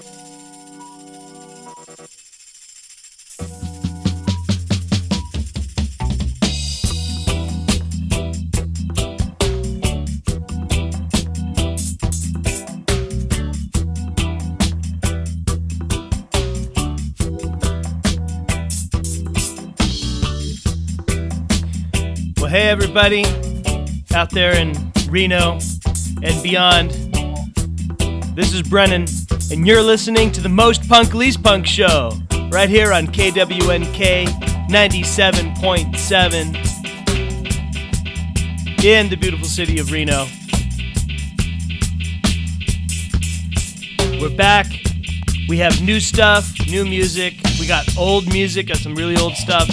Well, hey, everybody out there in Reno and beyond. This is Brennan, and you're listening to the Most Punk Least Punk Show right here on KWNK 97.7 in the beautiful city of Reno. We're back. We have new stuff, new music. We got old music, got some really old stuff.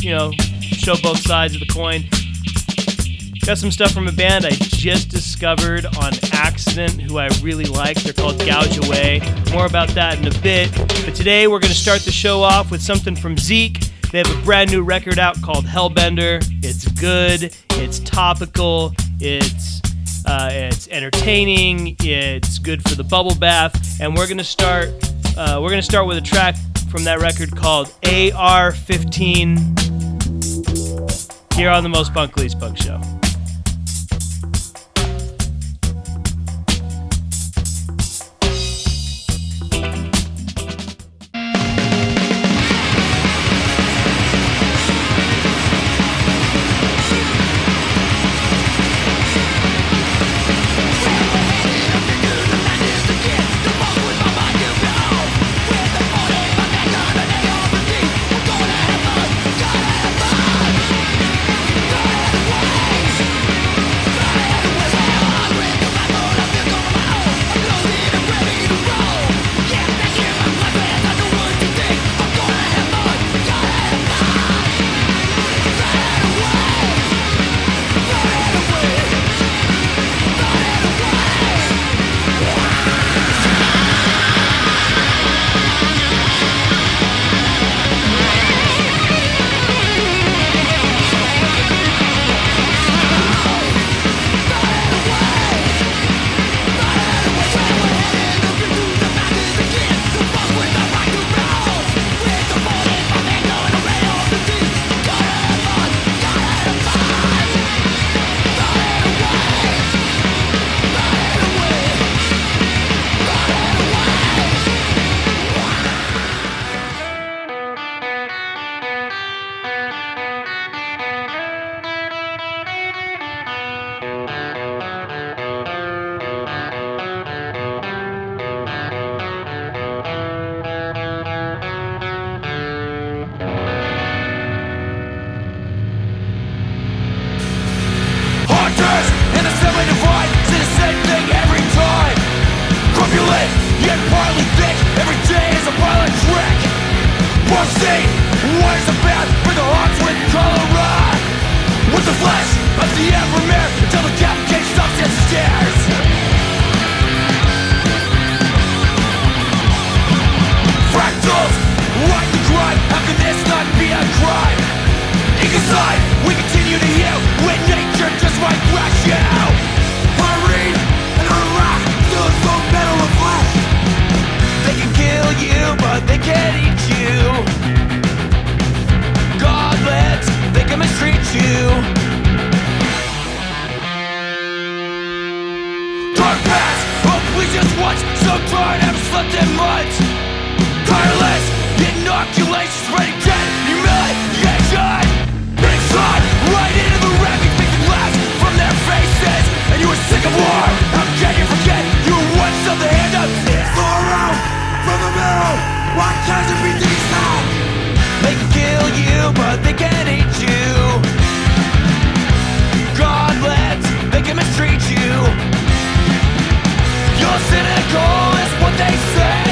You know, show both sides of the coin. Got some stuff from a band I just discovered on accident who I really like. They're called Gouge Away. More about that in a bit. But today we're going to start the show off with something from Zeke. They have a brand new record out called Hellbender. It's good, it's topical, it's uh, it's entertaining, it's good for the bubble bath, and we're gonna start uh, we're gonna start with a track from that record called AR15 here on the Most Punk Least Punk Show. Cynical, is what they say.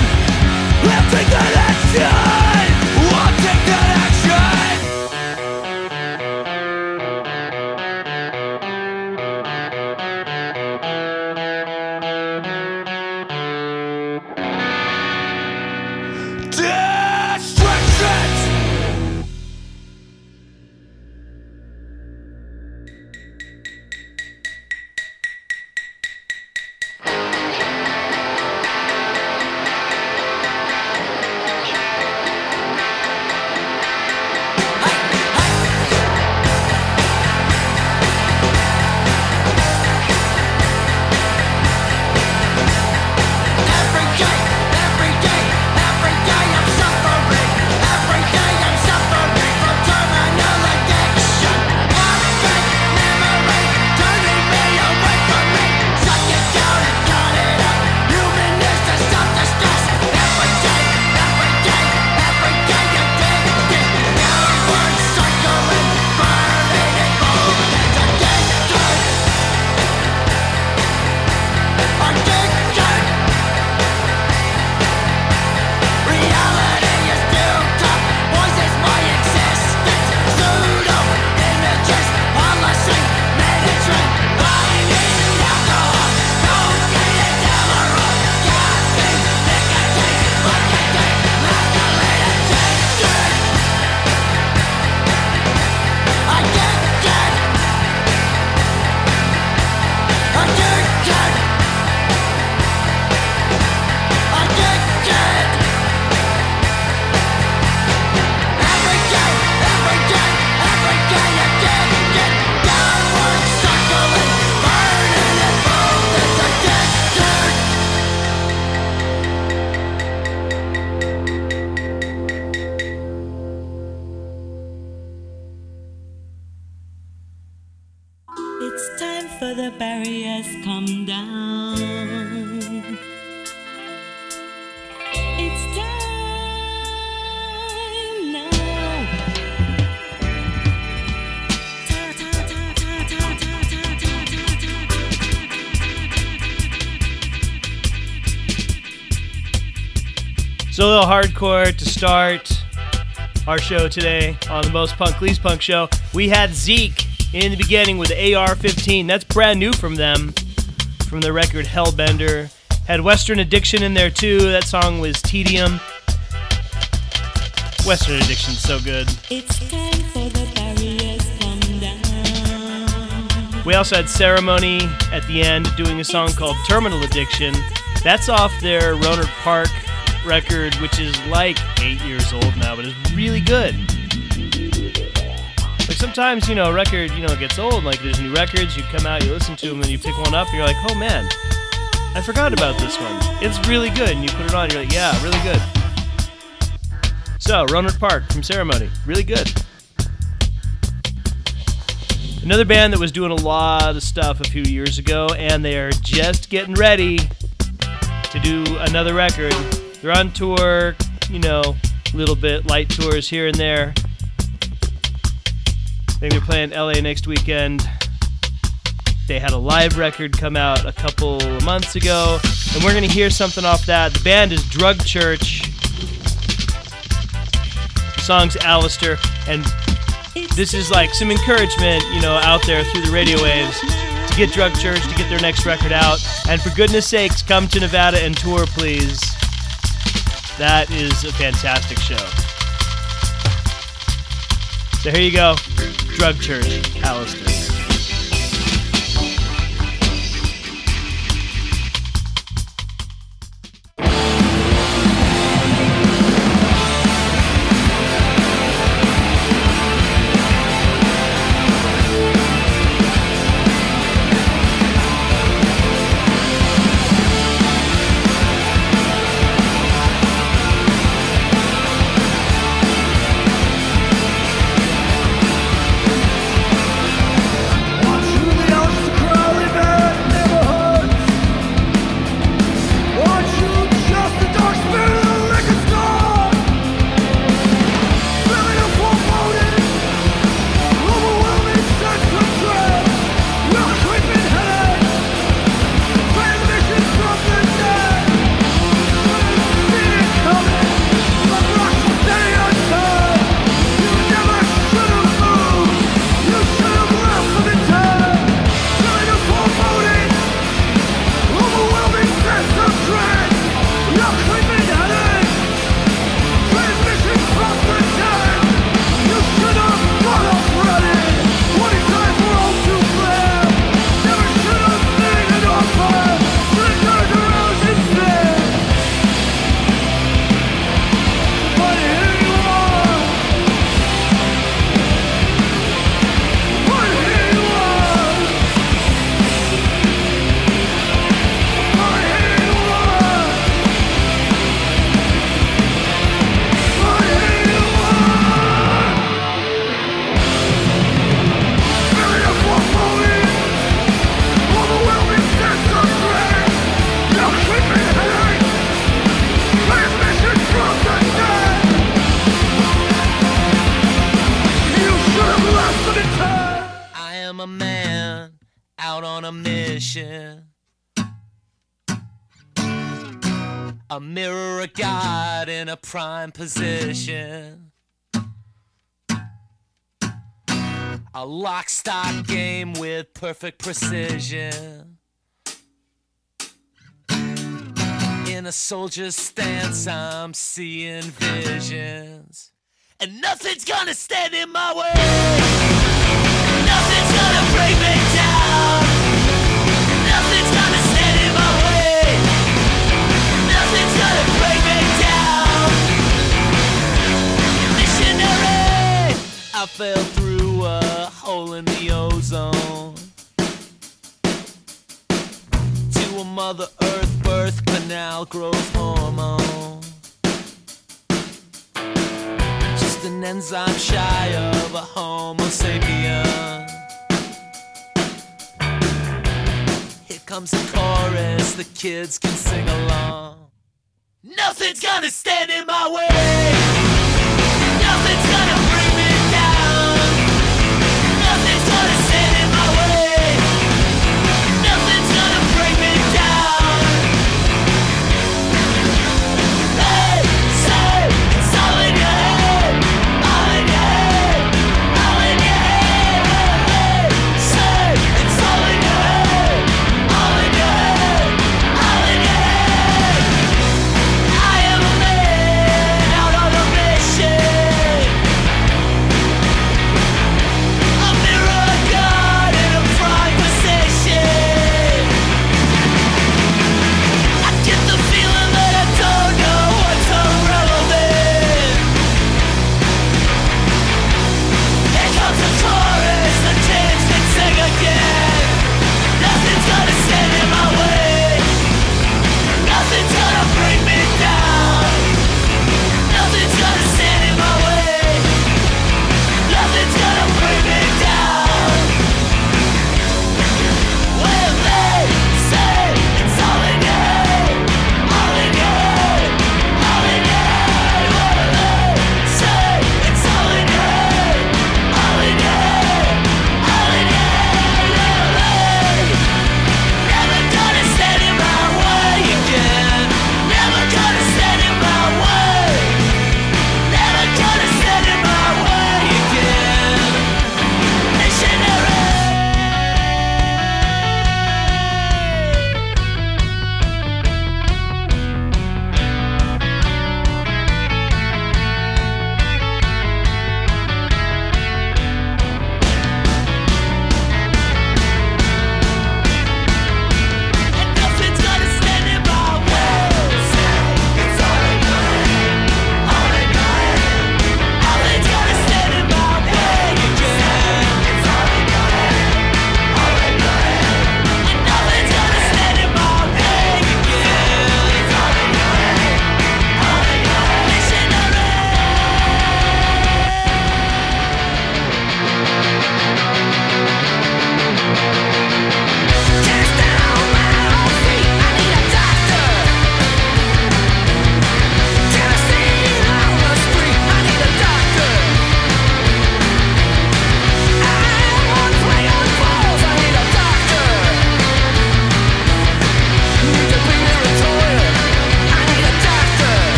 hardcore to start our show today on the Most Punk Least Punk show. We had Zeke in the beginning with AR-15. That's brand new from them, from the record Hellbender. Had Western Addiction in there too. That song was Tedium. Western Addiction's so good. We also had Ceremony at the end doing a song called Terminal Addiction. That's off their Rohnert Park record, which is like eight years old now, but it's really good. Like sometimes, you know, a record, you know, gets old. Like there's new records, you come out, you listen to them, and you pick one up, and you're like, oh man, I forgot about this one. It's really good, and you put it on, you're like, yeah, really good. So, Rohnert Park from Ceremony, really good. Another band that was doing a lot of stuff a few years ago, and they are just getting ready to do another record. They're on tour, you know, a little bit, light tours here and there. Maybe they're playing LA next weekend. They had a live record come out a couple months ago, and we're to hear something off that. The band is Drug Church. The song's Alistair, and this is like some encouragement, you know, out there through the radio waves to get Drug Church to get their next record out. And for goodness sakes, come to Nevada and tour, please. That is a fantastic show. So here you go Drug Church, Alistair. Position. A lock stock game with perfect precision. In a soldier's stance, I'm seeing visions. And nothing's gonna stand in my way. Nothing's gonna break me down. Nothing's gonna stand in my way. Nothing's gonna break I fell through a hole in the ozone. To a Mother Earth birth canal growth hormone. Just an enzyme shy of a Homo sapien. Here comes the chorus, the kids can sing along. Nothing's gonna stand in my way.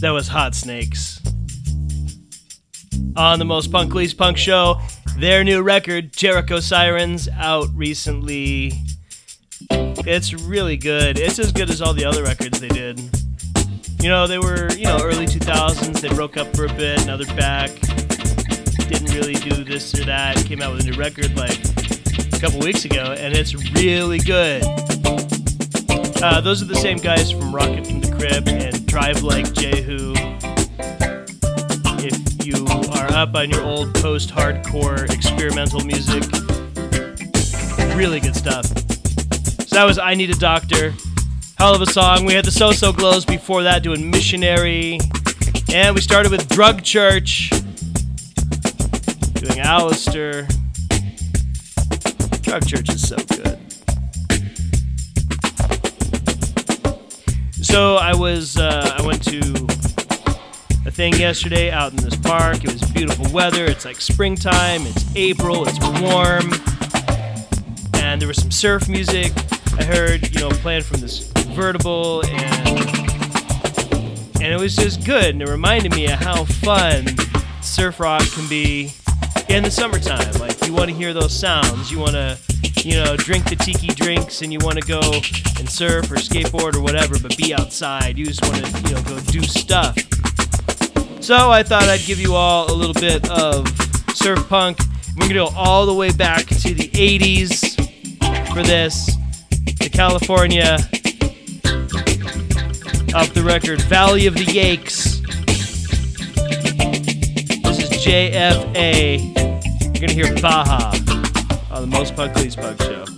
That was Hot Snakes. On the Most Punk Least Punk Show, their new record, Jericho Sirens, out recently. It's really good. It's as good as all the other records they did. You know, they were, you know, early 2000s. They broke up for a bit, now they're back. Didn't really do this or that. Came out with a new record like a couple weeks ago, and it's really good. Uh, those are the same guys from Rocket from the Crypt and Drive Like Jehu. If you are up on your old post hardcore experimental music, really good stuff. So that was I Need a Doctor. Hell of a song. We had the So So Glos before that doing Missionary. And we started with Drug Church doing Alistair. Drug Church is so good. So I was, uh, I went to a thing yesterday out in this park. It was beautiful weather. It's like springtime. It's April. It's warm. And there was some surf music. I heard, you know, playing from this convertible, and and it was just good. And it reminded me of how fun surf rock can be in the summertime. Like you want to hear those sounds. You want to, you know, drink the tiki drinks, and you want to go and surf or skateboard or whatever, but be outside. You just want to, you know, go do stuff. So I thought I'd give you all a little bit of surf punk. We're gonna go all the way back to the 80s for this. To California. Off the record, Valley of the Yakes. This is JFA. You're gonna hear Baja on the Most Least Punk Show.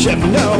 Ship, no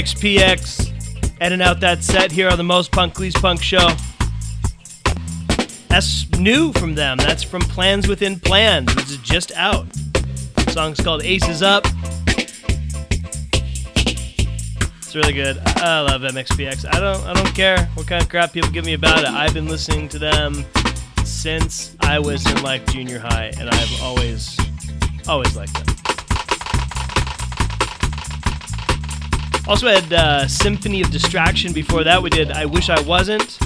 MXPX ending out that set here on the Most Punk Least Punk show. That's new from them. That's from Plans Within Plans. This is just out. The song's called Aces Up. It's really good. I love MXPX. I don't I don't care what kind of crap people give me about it. I've been listening to them since I was in like junior high and I've always always liked them. Also had uh, Symphony of Distraction before that. We did I Wish I Wasn't.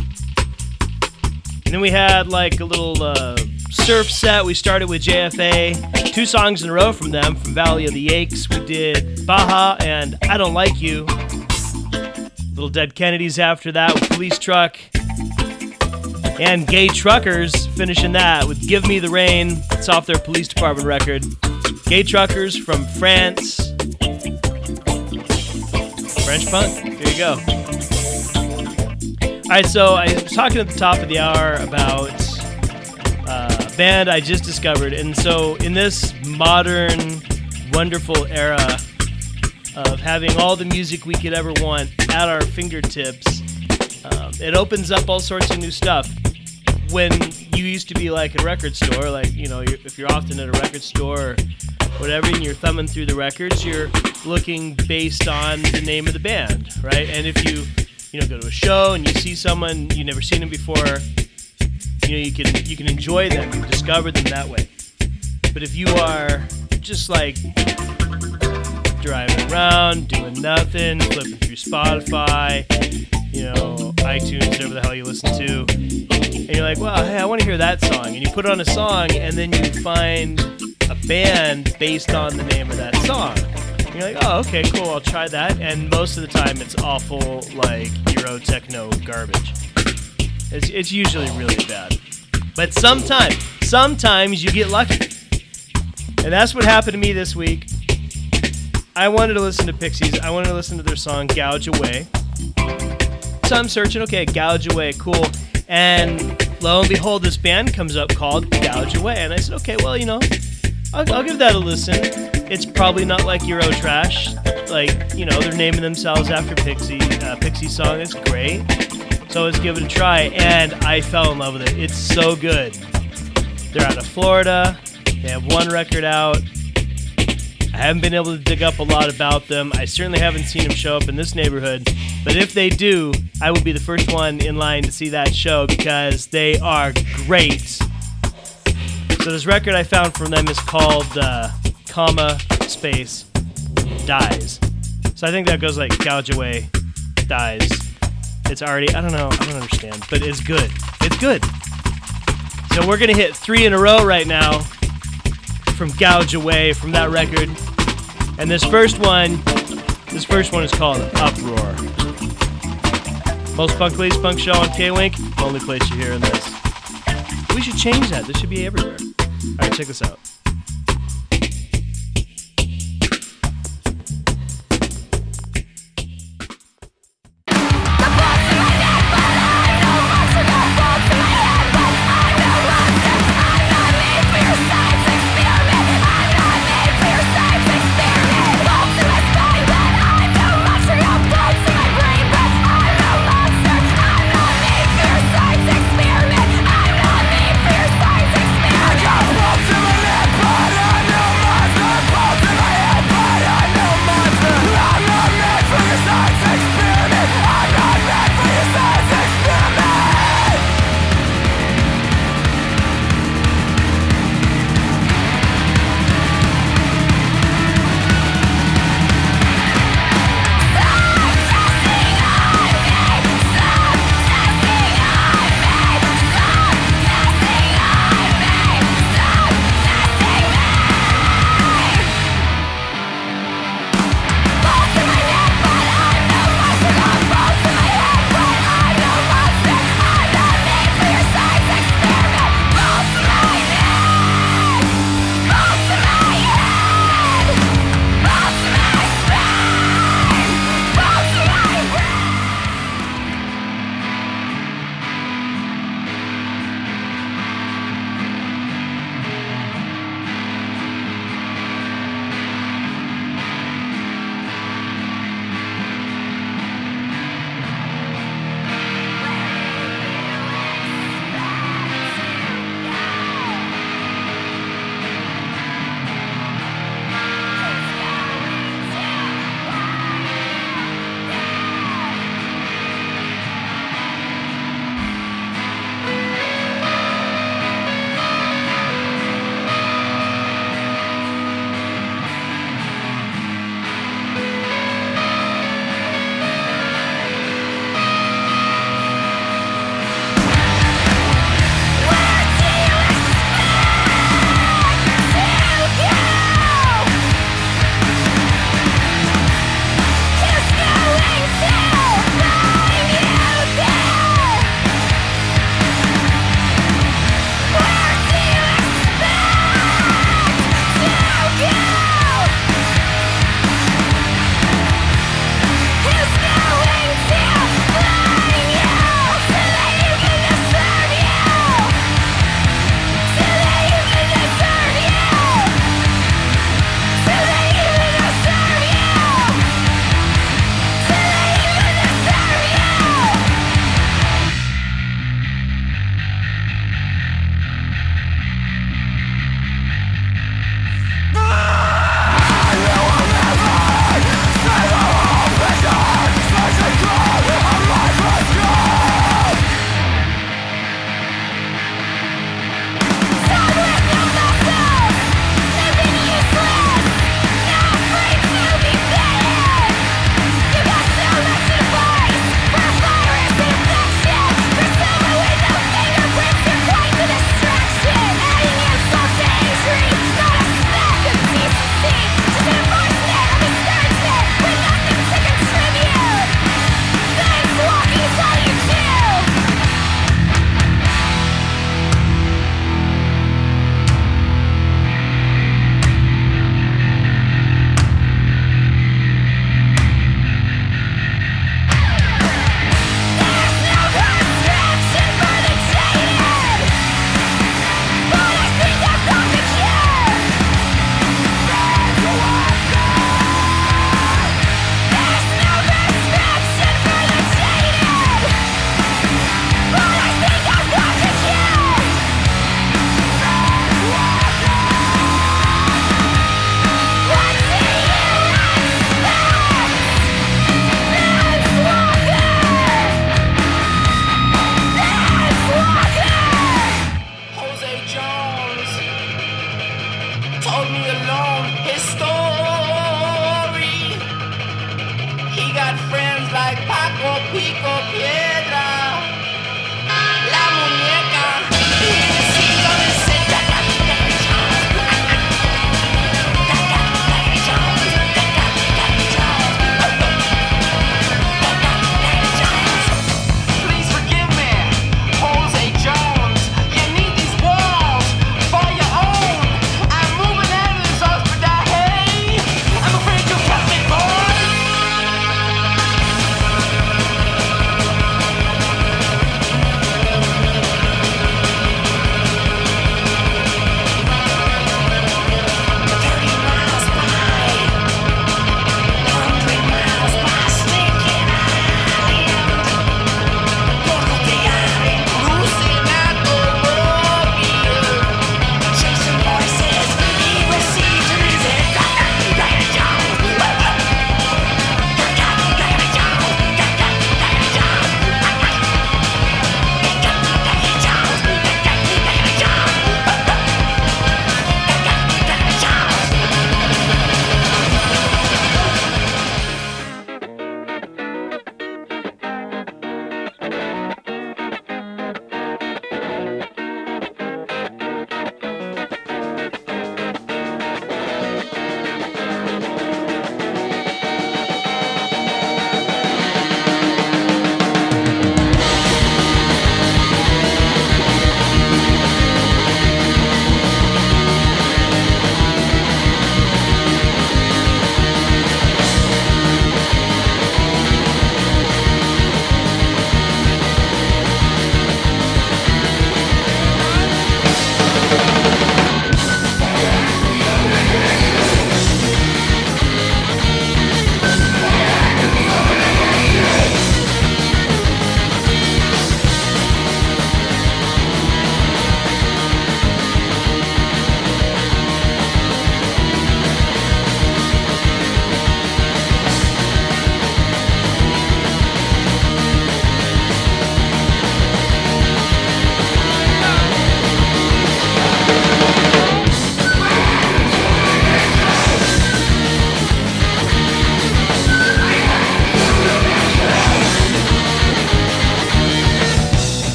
And then we had like a little uh, surf set. We started with JFA. Two songs in a row from them from Valley of the Yakes. We did Baja and I Don't Like You. Little Dead Kennedys after that with Police Truck. And Gay Truckers finishing that with Give Me the Rain. It's off their police department record. Gay Truckers from France. French punk. There you go. All right, so I was talking at the top of the hour about uh, a band I just discovered, and so in this modern, wonderful era of having all the music we could ever want at our fingertips, um, it opens up all sorts of new stuff. When you used to be like a record store, like you know, you're, if you're often at a record store or whatever, and you're thumbing through the records, you're looking based on the name of the band, right? And if you you know go to a show and you see someone you've never seen them before, you know you can you can enjoy them, you discover them that way. But if you are just like driving around, doing nothing, flipping through Spotify, you know, iTunes, whatever the hell you listen to, and you're like, well, hey, I want to hear that song. And you put on a song, and then you find a band based on the name of that song. And you're like, oh, okay, cool, I'll try that. And most of the time, it's awful, like Euro techno garbage. It's, it's usually really bad. But sometimes, sometimes you get lucky. And that's what happened to me this week. I wanted to listen to Pixies. I wanted to listen to their song Gouge Away. I'm searching, okay, Gouge Away, cool. And lo and behold, this band comes up called Gouge Away. And I said, okay, well, you know, I'll, I'll give that a listen. It's probably not like Euro trash, Like, you know, they're naming themselves after Pixie. Uh, Pixie song is great. So let's give it a try. And I fell in love with it. It's so good. They're out of Florida. They have one record out. I haven't been able to dig up a lot about them. I certainly haven't seen them show up in this neighborhood. But if they do, I will be the first one in line to see that show because they are great. So this record I found from them is called uh, comma space dies. So I think that goes like gouge away dies. It's already I don't know I don't understand, but it's good. It's good. So we're gonna hit three in a row right now from gouge away from that record. And this first one, this first one is called Uproar. Most Punk Least Punk Show on K-Wink, only place you're hearing this. We should change that. This should be everywhere. All right, check this out.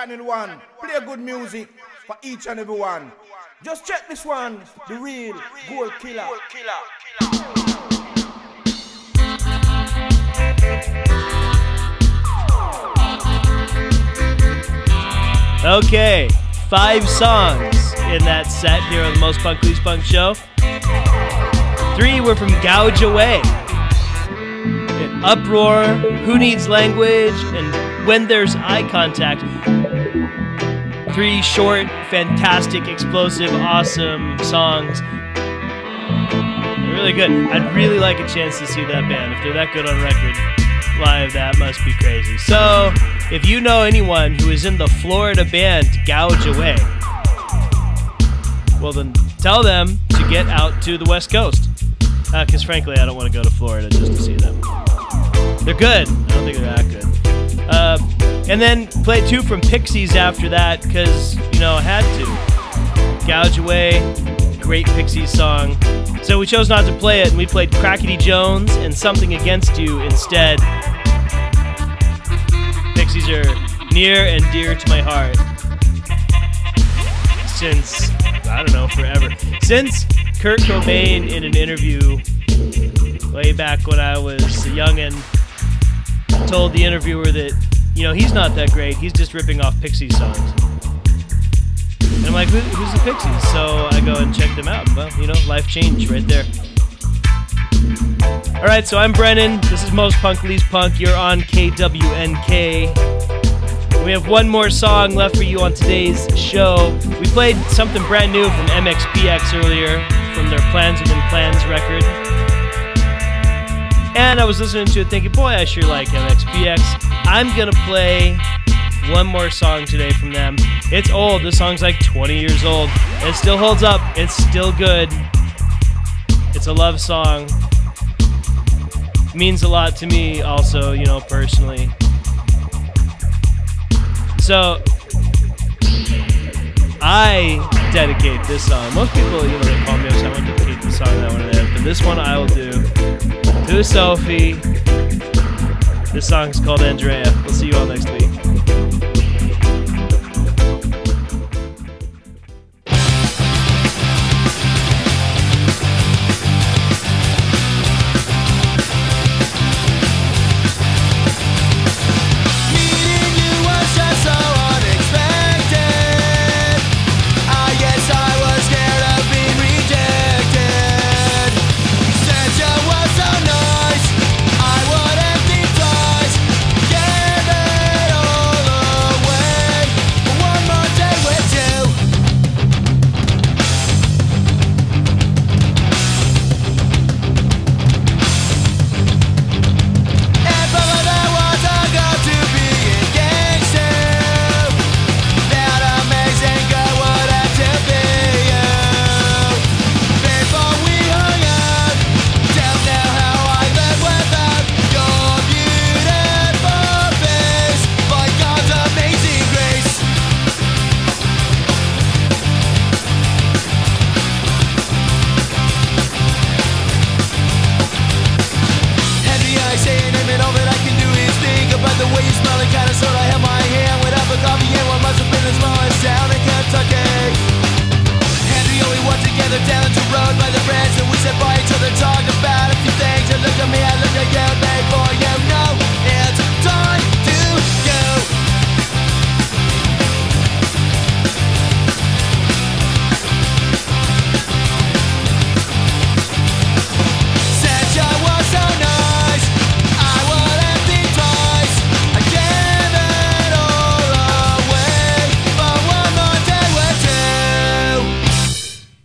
Channel 1, play good music for each and every one. Just check this one, the real Gold Killer. Okay, five songs in that set here on the Most Punk Least Punk show. Three were from Gouge Away. In Uproar, Who Needs Language, and When There's Eye Contact. Three short, fantastic, explosive, awesome songs. They're really good. I'd really like a chance to see that band. If they're that good on record live, that must be crazy. So, if you know anyone who is in the Florida band Gouge Away, well then tell them to get out to the West Coast. Uh, because frankly, I don't want to go to Florida just to see them. They're good. I don't think they're that good. Uh, and then play two from Pixies after that because, you know, I had to. Gouge Away, great Pixies song. So we chose not to play it and we played Crackity Jones and Something Against You instead. Pixies are near and dear to my heart. Since, I don't know, forever. Since Kurt Cobain in an interview way back when I was a youngin' told the interviewer that, you know, he's not that great, he's just ripping off Pixies songs. And I'm like, Who, who's the Pixies? So I go and check them out. Well, you know, life changed right there. All right, so I'm Brennan. This is Most Punk Least Punk. You're on KWNK. We have one more song left for you on today's show. We played something brand new from MXPX earlier from their Plans Within Plans record. And I was listening to it thinking, boy, I sure like MXPX. I'm gonna play one more song today from them. It's old. This song's like 20 years old. It still holds up. It's still good. It's a love song. means a lot to me, also, you know, personally. So I dedicate this song. Most people, you know, they call me up, so I want to dedicate this song that one to them. But this one I will do to Sophie. This song's called Andrea. We'll see you all next week.